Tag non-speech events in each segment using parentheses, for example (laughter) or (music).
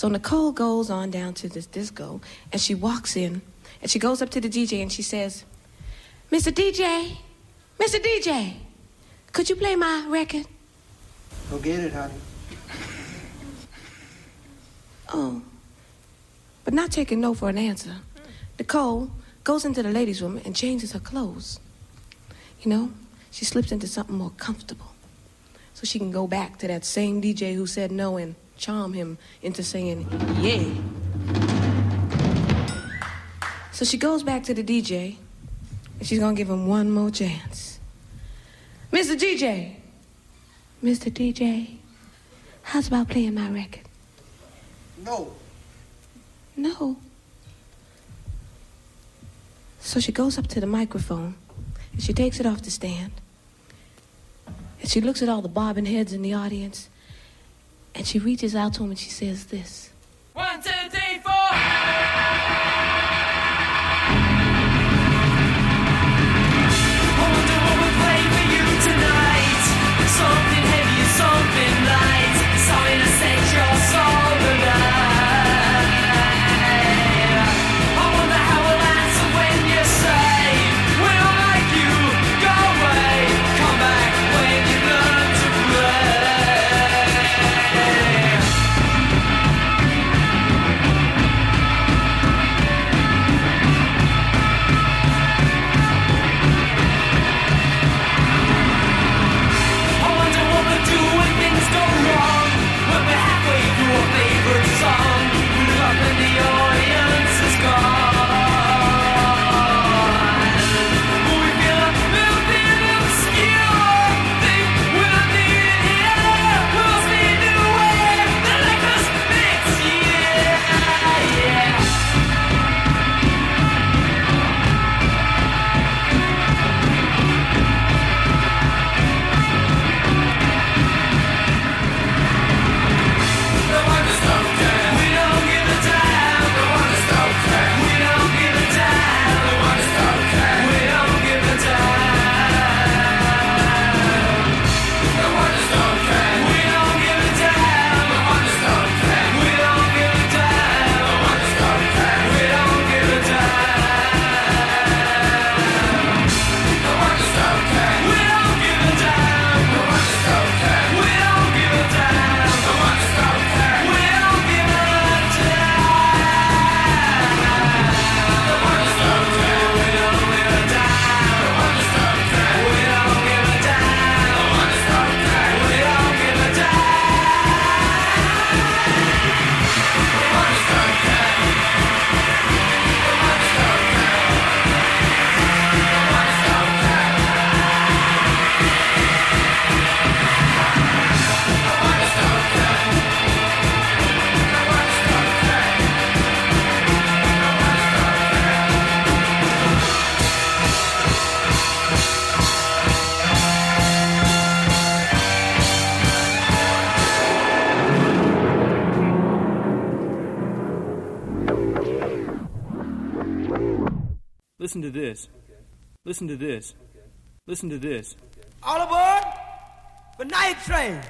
So Nicole goes on down to this disco and she walks in and she goes up to the DJ and she says, Mr. DJ, Mr. DJ, could you play my record? Go get it, honey. Oh. But not taking no for an answer. Nicole goes into the ladies' room and changes her clothes. You know, she slips into something more comfortable. So she can go back to that same DJ who said no and charm him into saying, yay. So she goes back to the DJ and she's gonna give him one more chance. Mr. DJ, Mr. DJ, how's about playing my record? No. No. So she goes up to the microphone and she takes it off the stand. And she looks at all the bobbing heads in the audience and she reaches out to him and she says this. One, two, three, four. Listen to this. Listen to this. All aboard the night train.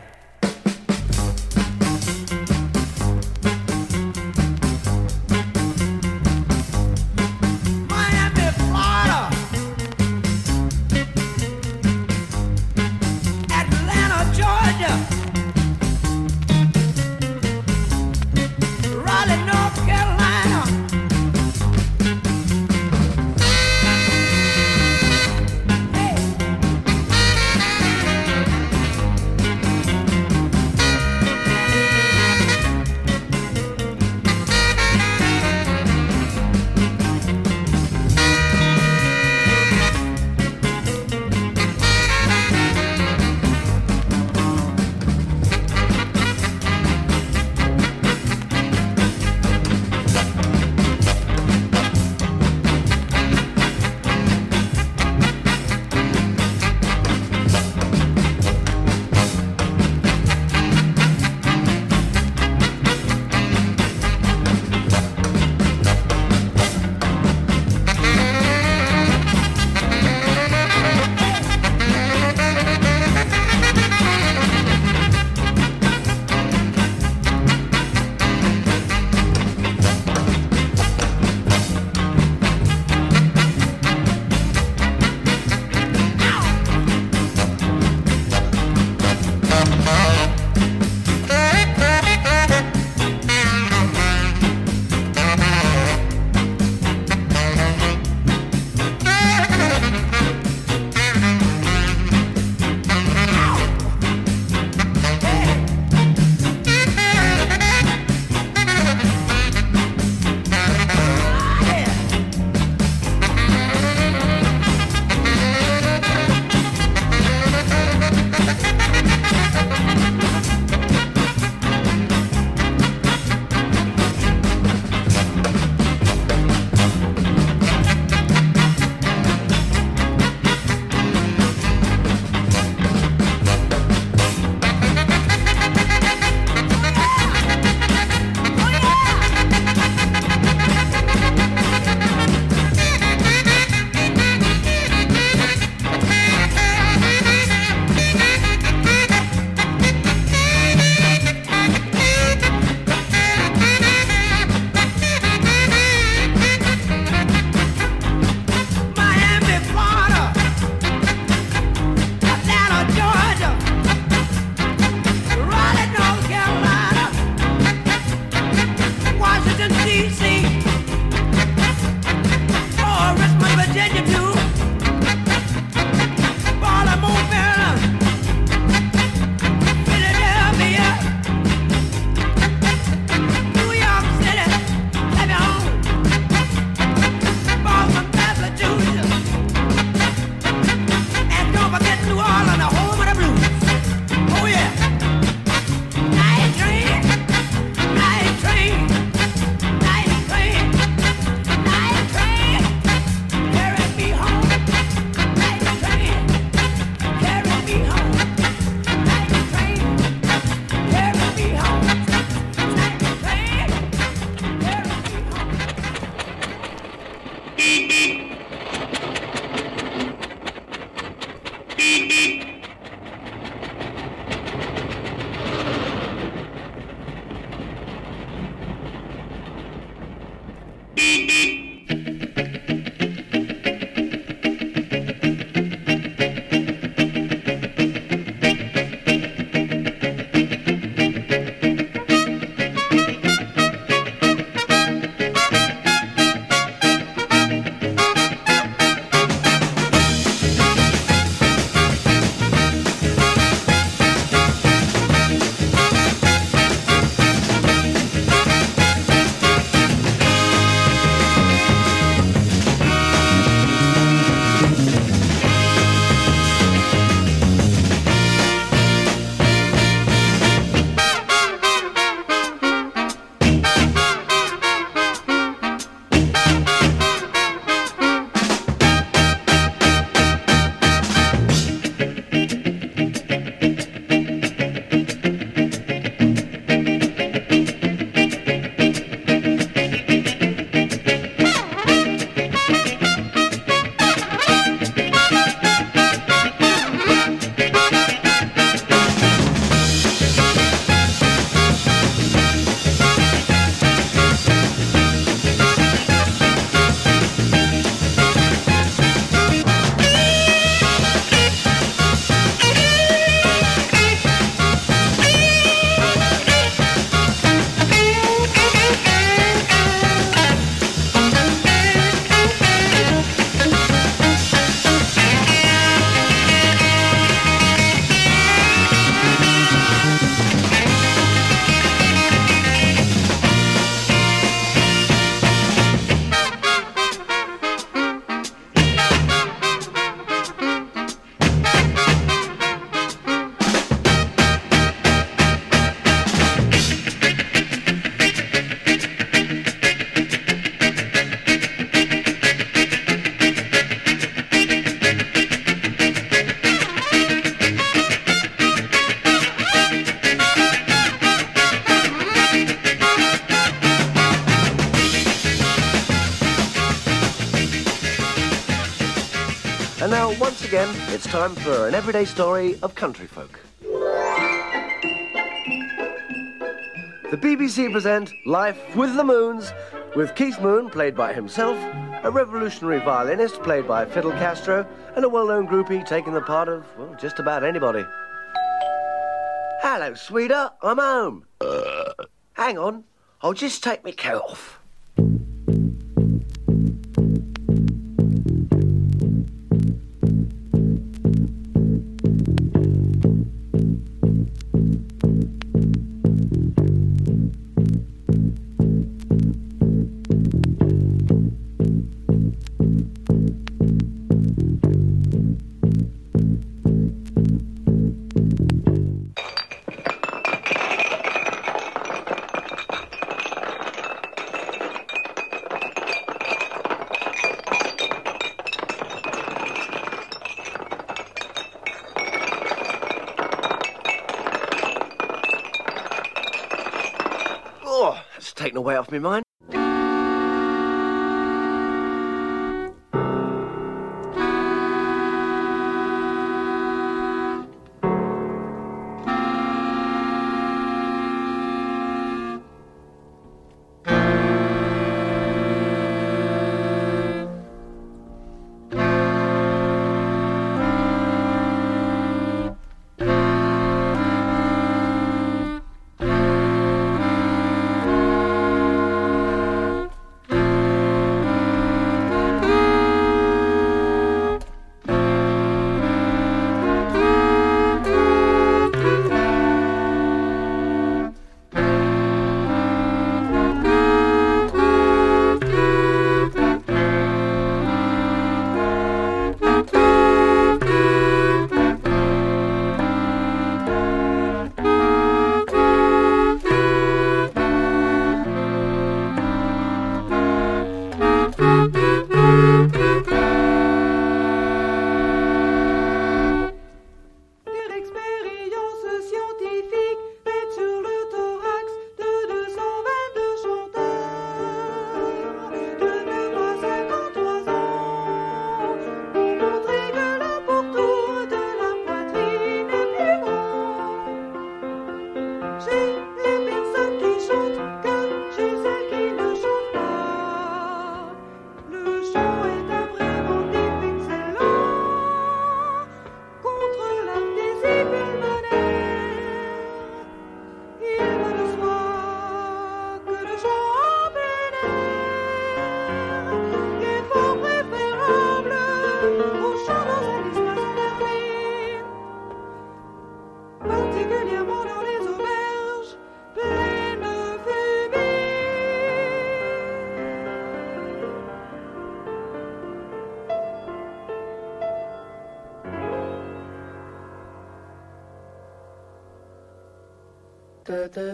Time for an everyday story of country folk. The BBC present Life with the Moons, with Keith Moon, played by himself, a revolutionary violinist, played by Fidel Castro, and a well known groupie taking the part of, well, just about anybody. Hello, sweetheart, I'm home. Hang on, I'll just take my coat off. Taken away off my mind.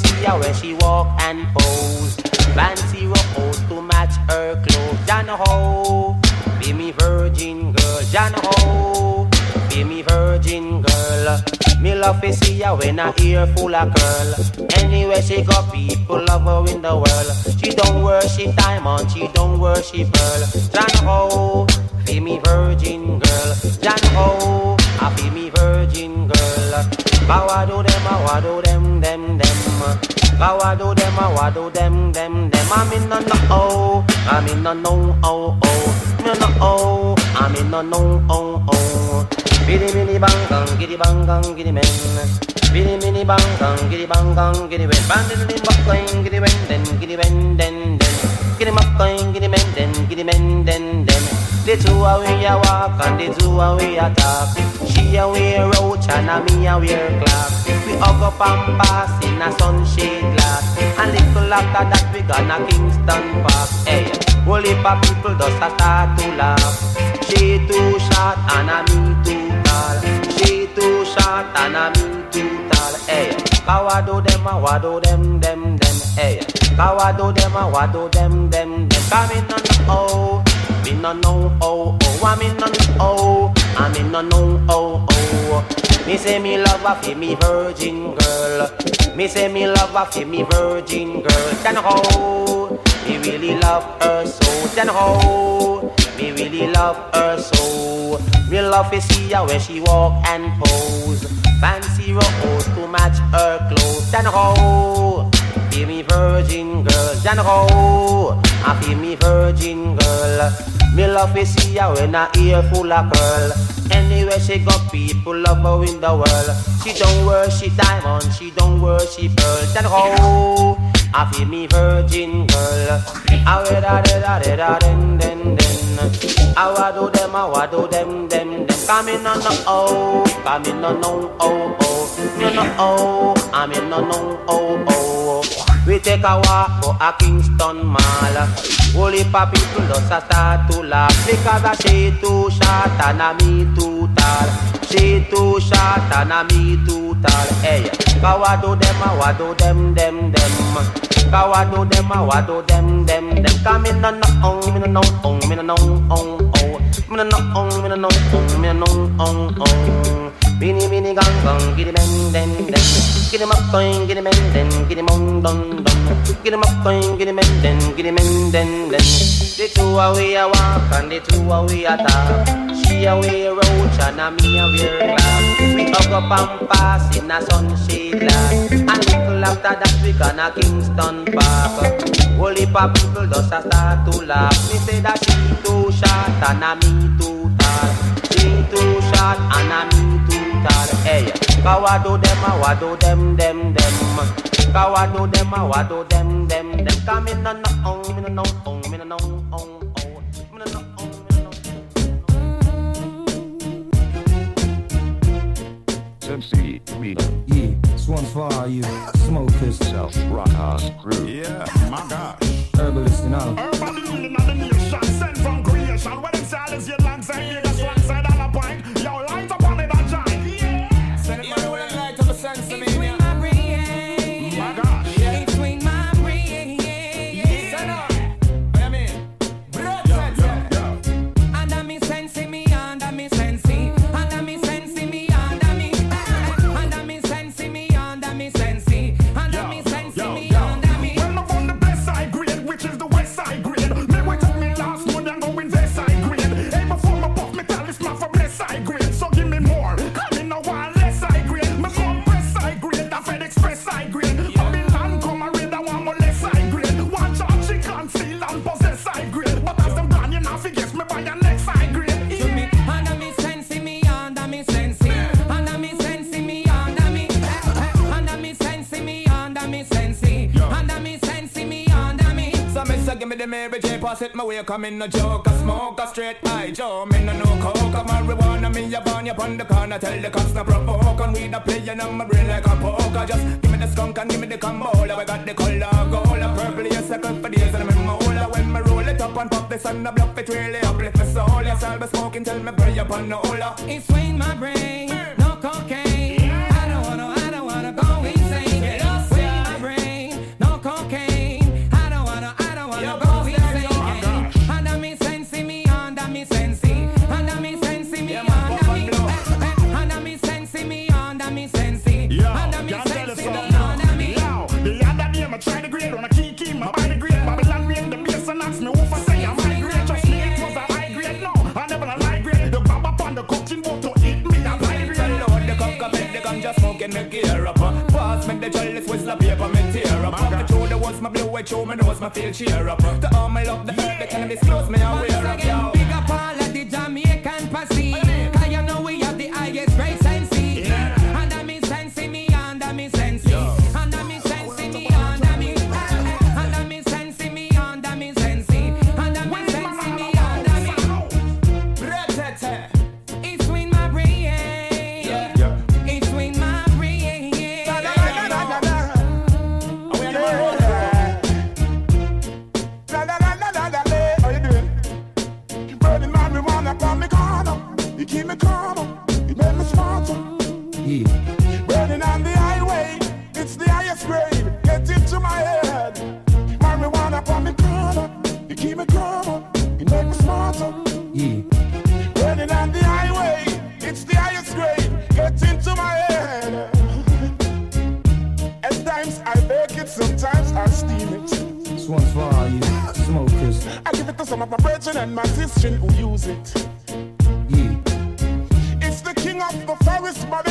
see her when she walk and pose. Fancy rope to match her clothes. Jana ho, be me virgin girl. Jana ho, be me virgin girl. Me love to see her when her ear full of curl. Anywhere she go, people love her in the world. She don't worship diamond, she don't worship pearl. Jana ho, be me virgin girl. Jana ho, I be me virgin girl. Bow do them, I do them, them, Bow do them, I do them, them, them. I'm in no no oh, I'm in no no oh oh, no no oh, I'm in no no oh oh. Biddy biddy bang bang, giddy bang bang, giddy men. Biddy biddy bang bang, giddy bang bang, giddy men. Bandit in buck going, giddy men, then giddy men, then then. Giddy muck going, giddy men, then giddy men, then then. The two away a walk and the two away a talk. She a wear roach and a me a wear clock. We hug up and pass in a sunshade glass. And little after that we gonna Kingston Park. Hey, whole heap of people just a start to laugh. She too short and a me too tall. She too short and a me too tall. Hey, how do them a what do them them them. Hey, how do them a what do them them them. Come in on oh. Me no know oh I'm in a no oh, I me no know oh, I me no know oh oh. Me say me love a fi me virgin girl. Me say me love a fi me virgin girl. Then ho, me really love her so. Then ho, me really love her so. Me love to see her when she walk and pose. Fancy rose to match her clothes. Then ho, be me virgin girl. Then ho, I be me virgin girl. Me love to see her when her ear full of curl. Anywhere she go, people love her in the world. She don't worship diamond, she don't worship pearl. Then ho, oh, I feel me virgin girl. Ah, I wear da da da da den den den. I wa do them, I ah, wa do them them them. Come in on the oh, come in on no oh oh. Me no oh, I'm in no no oh oh. We take a walk to a Kingston Mall. Heap of people just start to laugh because a she too short and me too tall. She too short and me too tall. Hey, kawa do them, a wa do them, them, them. Kawa do them, a wa do them, them, them. Come in no oh, me no oh, me no no oh oh. Me no oh, me no oh, me no oh oh. Bini bini gang gang, giddy bang den den. Giddy up going, giddy men den, giddy mong dong dong. Giddy up going, giddy men den, giddy men den den. The two away a walk and the two away a talk. She a roach and a me a wear glass. We hug up and pass in a sunshade glass. And little after that we gonna Kingston Park. Whole heap of people just a start to laugh. Me say that she too short and a me too tall. She too short and a me. Eh, hey, kawa do them, a wa do them, them, them. Kawa do them, a wa do them, them, them. Come in no no oh, me no no oh, me no no oh oh, me no no oh, me no no. Sensi, Rita, Yeah, this one's for all you smokers, Self, Rockhouse, Groove. Yeah, my gosh. herbalists, and all. Urban healing of It my way, come in no joke. I smoke a straight eye, Joe. Me no no coke. A marijuana, me a burn you on the corner. Tell the cops no provoke. And we the playing on my brain like a poker. Just give me the skunk and give me the cambola. We got the color gold. A purple, yes, I second for days. And I'm in mola. When me roll it up and pop this on the block, it really uplift my soul. Yes, I'll be smoking till me burn you up on the hola. Uh. It's swing my brain, gun just smoking the gear up. Pass me the chalice with the paper me tear up. Up the through the walls, my blue way through my nose, my feel cheer up. The arm I love the earth, the cannabis close me and wear up. Yo. Big up all brethren and my sister who use it. Yeah. It's the king of the forest, Babylon,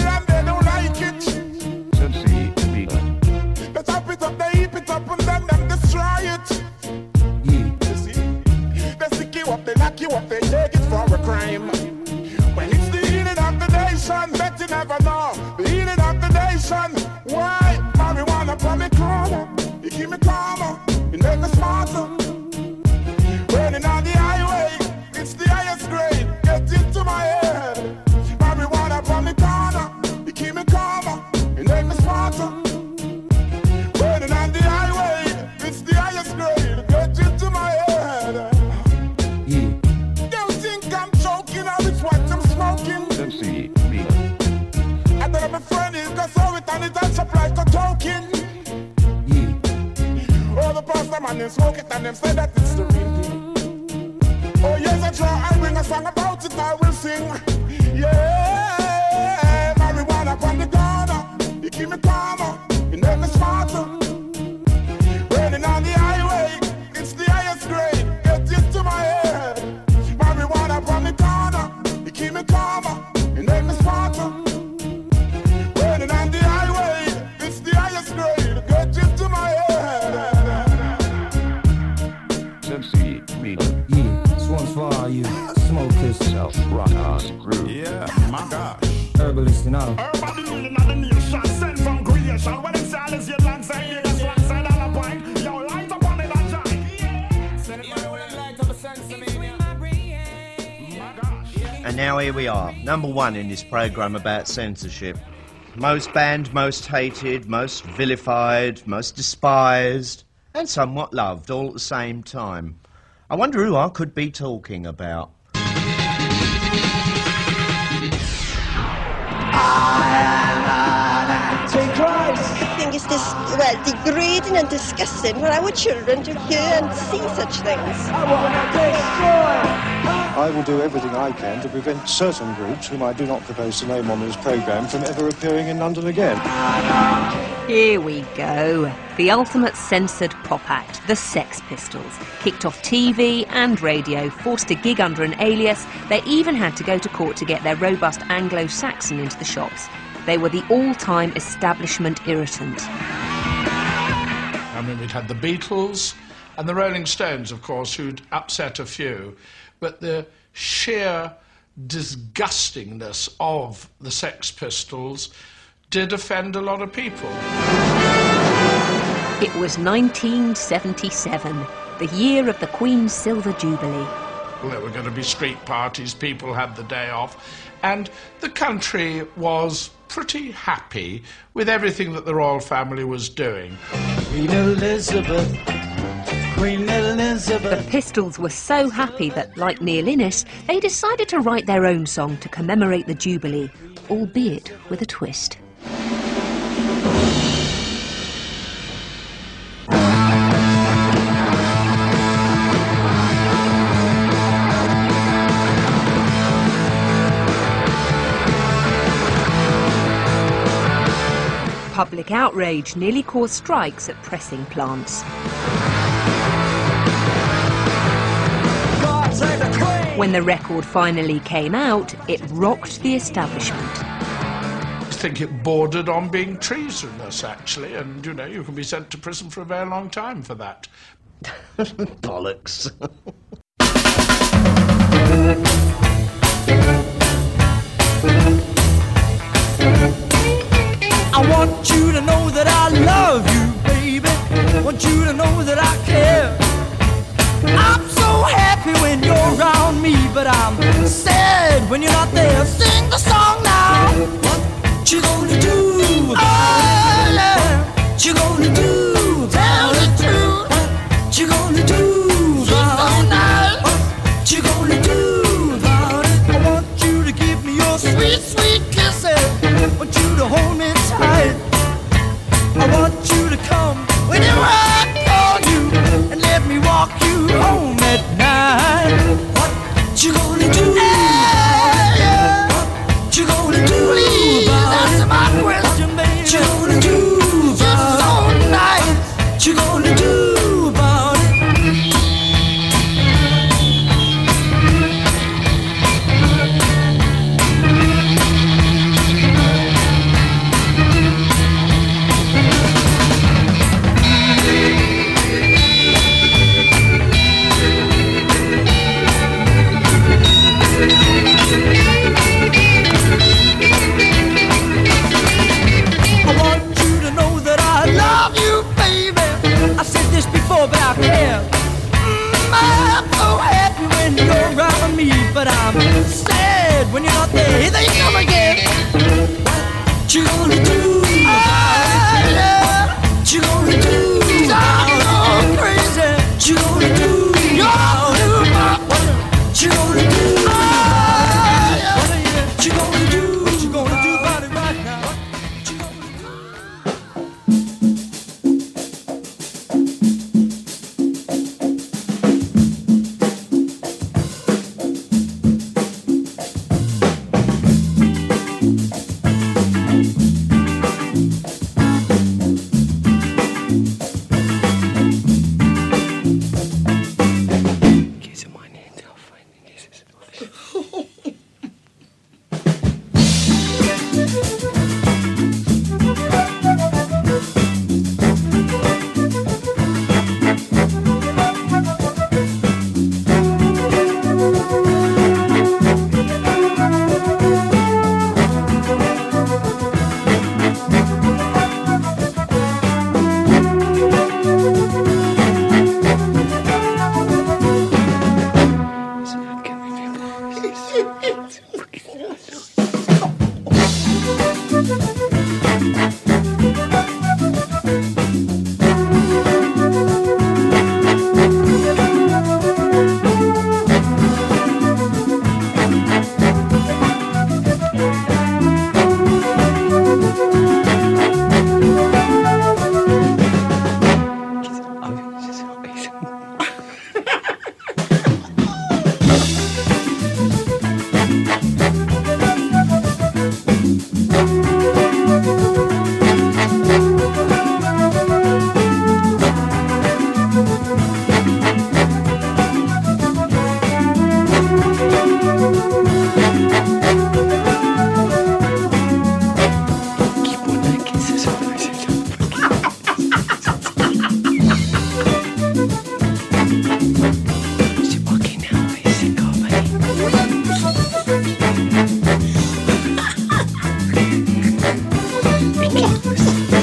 number one in this program about censorship. Most banned, most hated, most vilified, most despised, and somewhat loved all at the same time. I wonder who I could be talking about. I think it's this, well, degrading and disgusting for our children to hear and see such things. I will do everything I can to prevent certain groups, whom I do not propose to name on this programme, from ever appearing in London again. Here we go. The ultimate censored pop act, the Sex Pistols. Kicked off TV and radio, forced to gig under an alias, they even had to go to court to get their robust Anglo Saxon into the shops. They were the all time establishment irritant. I mean, we'd had the Beatles and the Rolling Stones, of course, who'd upset a few. But the sheer disgustingness of the Sex Pistols did offend a lot of people. It was 1977. the year of the Queen's Silver Jubilee. There were going to be street parties, people had the day off, and the country was pretty happy with everything that the royal family was doing. Queen Elizabeth, Queen Elizabeth. The Pistols were so happy that, like Neil Innes, they decided to write their own song to commemorate the Jubilee, albeit with a twist. Public outrage nearly caused strikes at pressing plants. When the record finally came out, it rocked the establishment. I think it bordered on being treasonous, actually, and you know, you can be sent to prison for a very long time for that. (laughs) Bollocks. I want you to know that I love you, baby. I want you to know that I care. I'm so happy when you're around me, but I'm sad when you're not there.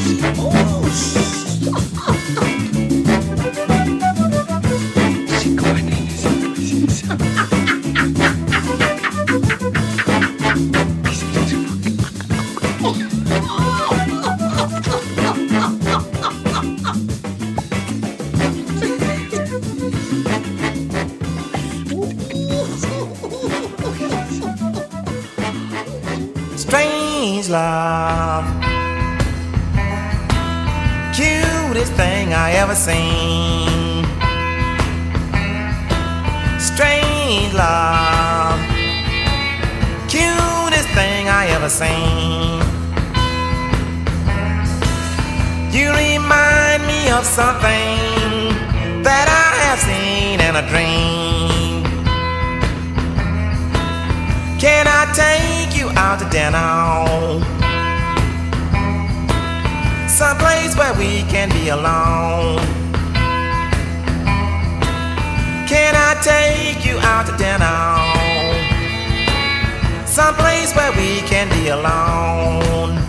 Oh, of something that I have seen in a dream. Can I take you out to dinner? Someplace where we can be alone. Can I take you out to dinner? Someplace where we can be alone.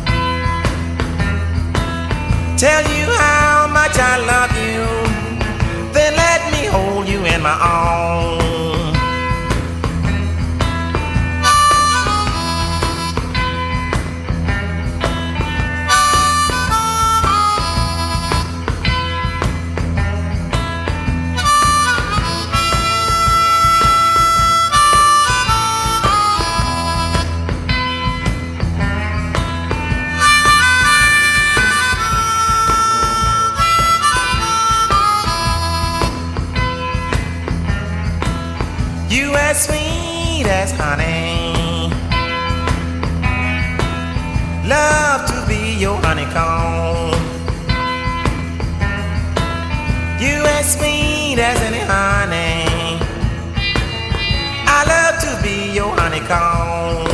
Tell you how much I love you. Then let me hold you in my arms. As sweet as honey. Love to be your honeycomb. You as sweet as any honey. I love to be your honeycomb.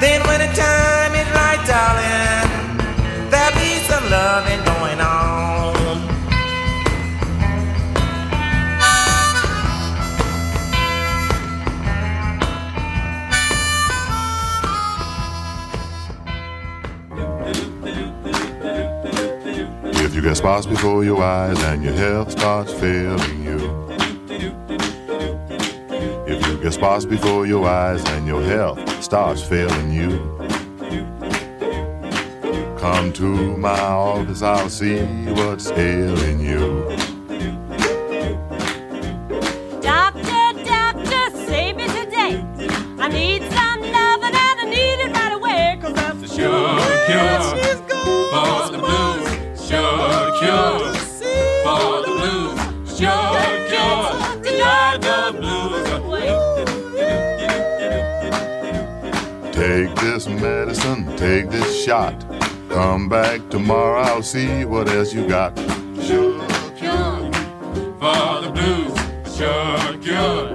Then when the time is right, darling, there'll be some loving going on. Get spots before your eyes and your health starts failing you. If you get spots before your eyes and your health starts failing you. Come to my office, I'll see what's ailing you. Take this shot. Come back tomorrow, I'll see what else you got. Sure cure for the blues. Sure cure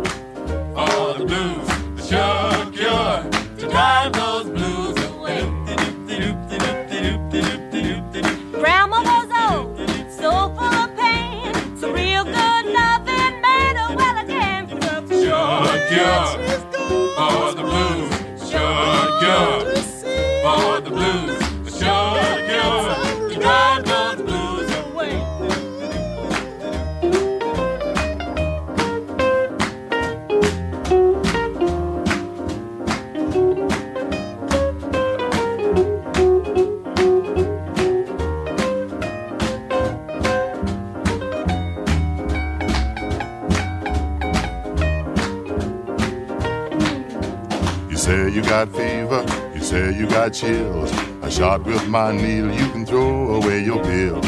chills. A shot with my needle, you can throw away your pill.